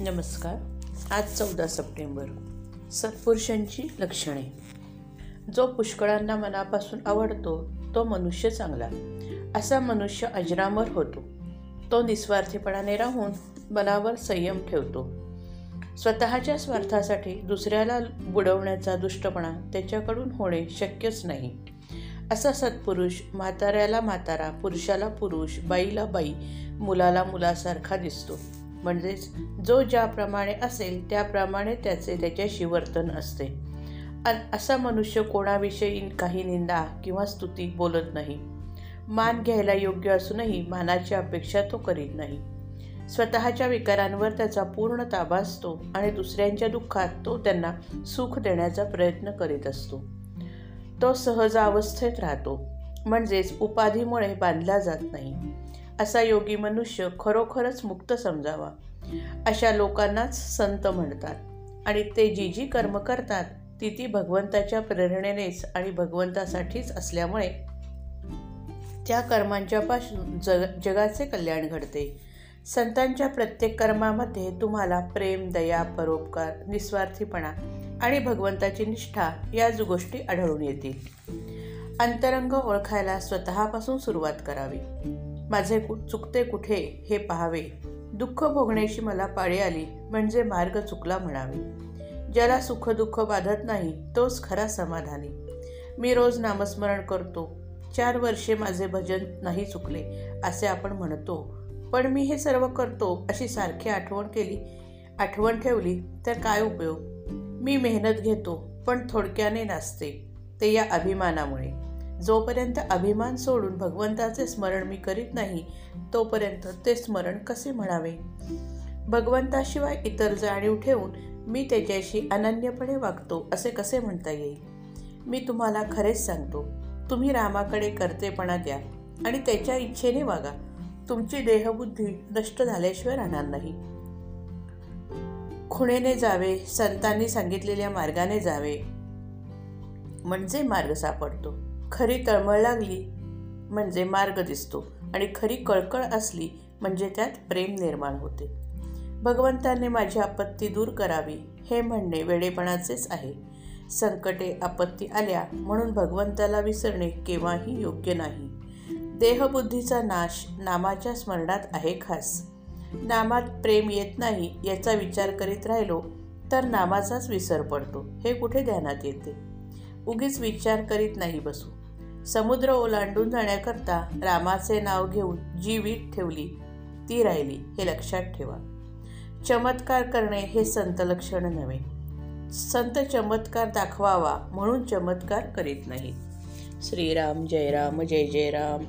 नमस्कार. आज चौदा सप्टेंबर. सत्पुरुषांची लक्षणे. जो पुष्कळांना मनापासून आवडतो तो मनुष्य चांगला. असा मनुष्य अजरामर होतो. तो निस्वार्थीपणाने राहून मनावर संयम ठेवतो. स्वतःच्या स्वार्थासाठी दुसऱ्याला बुडवण्याचा दुष्टपणा त्याच्याकडून होणे शक्यच नाही. असा सत्पुरुष म्हाताऱ्याला म्हातारा पुरुषाला पुरुष बाईला बाई मुलाला मुलासारखा दिसतो. म्हणजेच जो ज्याप्रमाणे असेल त्याप्रमाणे त्याचे त्याच्याशी वर्तन असते. असा मनुष्य कोणाविषयी काही निंदा किंवा स्तुती बोलत नाही. मान घ्यायला योग्य असूनही मानाची अपेक्षा तो करीत नाही. स्वतःच्या विकारांवर त्याचा पूर्ण ताबा असतो आणि दुसऱ्यांच्या दुःखात तो त्यांना सुख देण्याचा प्रयत्न करीत असतो. तो सहज अवस्थेत राहतो. म्हणजेच उपाधीमुळे बांधला जात नाही. असा योगी मनुष्य खरोखरच मुक्त समजावा. अशा लोकांनाच संत म्हणतात. आणि ते जी जी कर्म करतात ती ती भगवंताच्या प्रेरणेनेच आणि भगवंतासाठीच असल्यामुळे त्या कर्मांच्या पासून जग जगाचे कल्याण घडते. संतांच्या प्रत्येक कर्मामध्ये तुम्हाला प्रेम दया परोपकार निस्वार्थीपणा आणि भगवंताची निष्ठा याच गोष्टी आढळून येतील. अंतरंग ओळखायला स्वतःपासून सुरुवात करावी. माझे चुकते कुठे हे पाहावे. दुःख भोगण्याची मला पाळी आली म्हणजे मार्ग चुकला म्हणावे. ज्याला सुख दुःख बाधत नाही तोच खरा समाधानी. मी रोज नामस्मरण करतो. चार वर्षे माझे भजन नाही चुकले असे आपण म्हणतो. पण मी हे सर्व करतो अशी सारखी आठवण केली आठवण ठेवली तर काय उपयोग? मी मेहनत घेतो पण थोडक्याने नाचते ते या अभिमानामुळे. जोपर्यंत अभिमान सोडून भगवंताचे स्मरण मी करीत नाही तोपर्यंत ते स्मरण कसे म्हणावे? भगवंताशिवाय इतर जाणीव ठेवून मी त्याच्याशी अनन्यपणे वागतो असे कसे म्हणता येईल? मी तुम्हाला खरेच सांगतो तुम्ही रामाकडे कर्तेपणा द्या आणि त्याच्या इच्छेने वागा. तुमची देहबुद्धी नष्ट झाल्याशिवाय राहणार नाही. खुणेने जावे संतांनी सांगितलेल्या मार्गाने जावे. म्हणजे मार्ग सापडतो. खरी तळमळ लागली. म्हणजे मार्ग दिसतो आणि खरी कळकळ असली म्हणजे त्यात प्रेम निर्माण होते. भगवंताने माझी आपत्ती दूर करावी हे म्हणणे वेडेपणाचेच आहे. संकटे आपत्ती आल्या म्हणून भगवंताला विसरणे केव्हाही योग्य नाही. देहबुद्धीचा नाश नामाच्या स्मरणात आहे खास. नामात प्रेम येत नाही याचा विचार करीत राहिलो तर नामाचाच विसर पडतो हे कुठे ध्यानात येते? उगीच विचार करीत नाही बसू. समुद्र ओलांडून जाण्याकरता रामाचे नाव घेऊन जी वीट ठेवली. ती राहिली हे लक्षात ठेवा. चमत्कार करणे हे संत लक्षण नव्हे. संत चमत्कार दाखवावा म्हणून चमत्कार करीत नाहीत. श्रीराम जय राम जय जय राम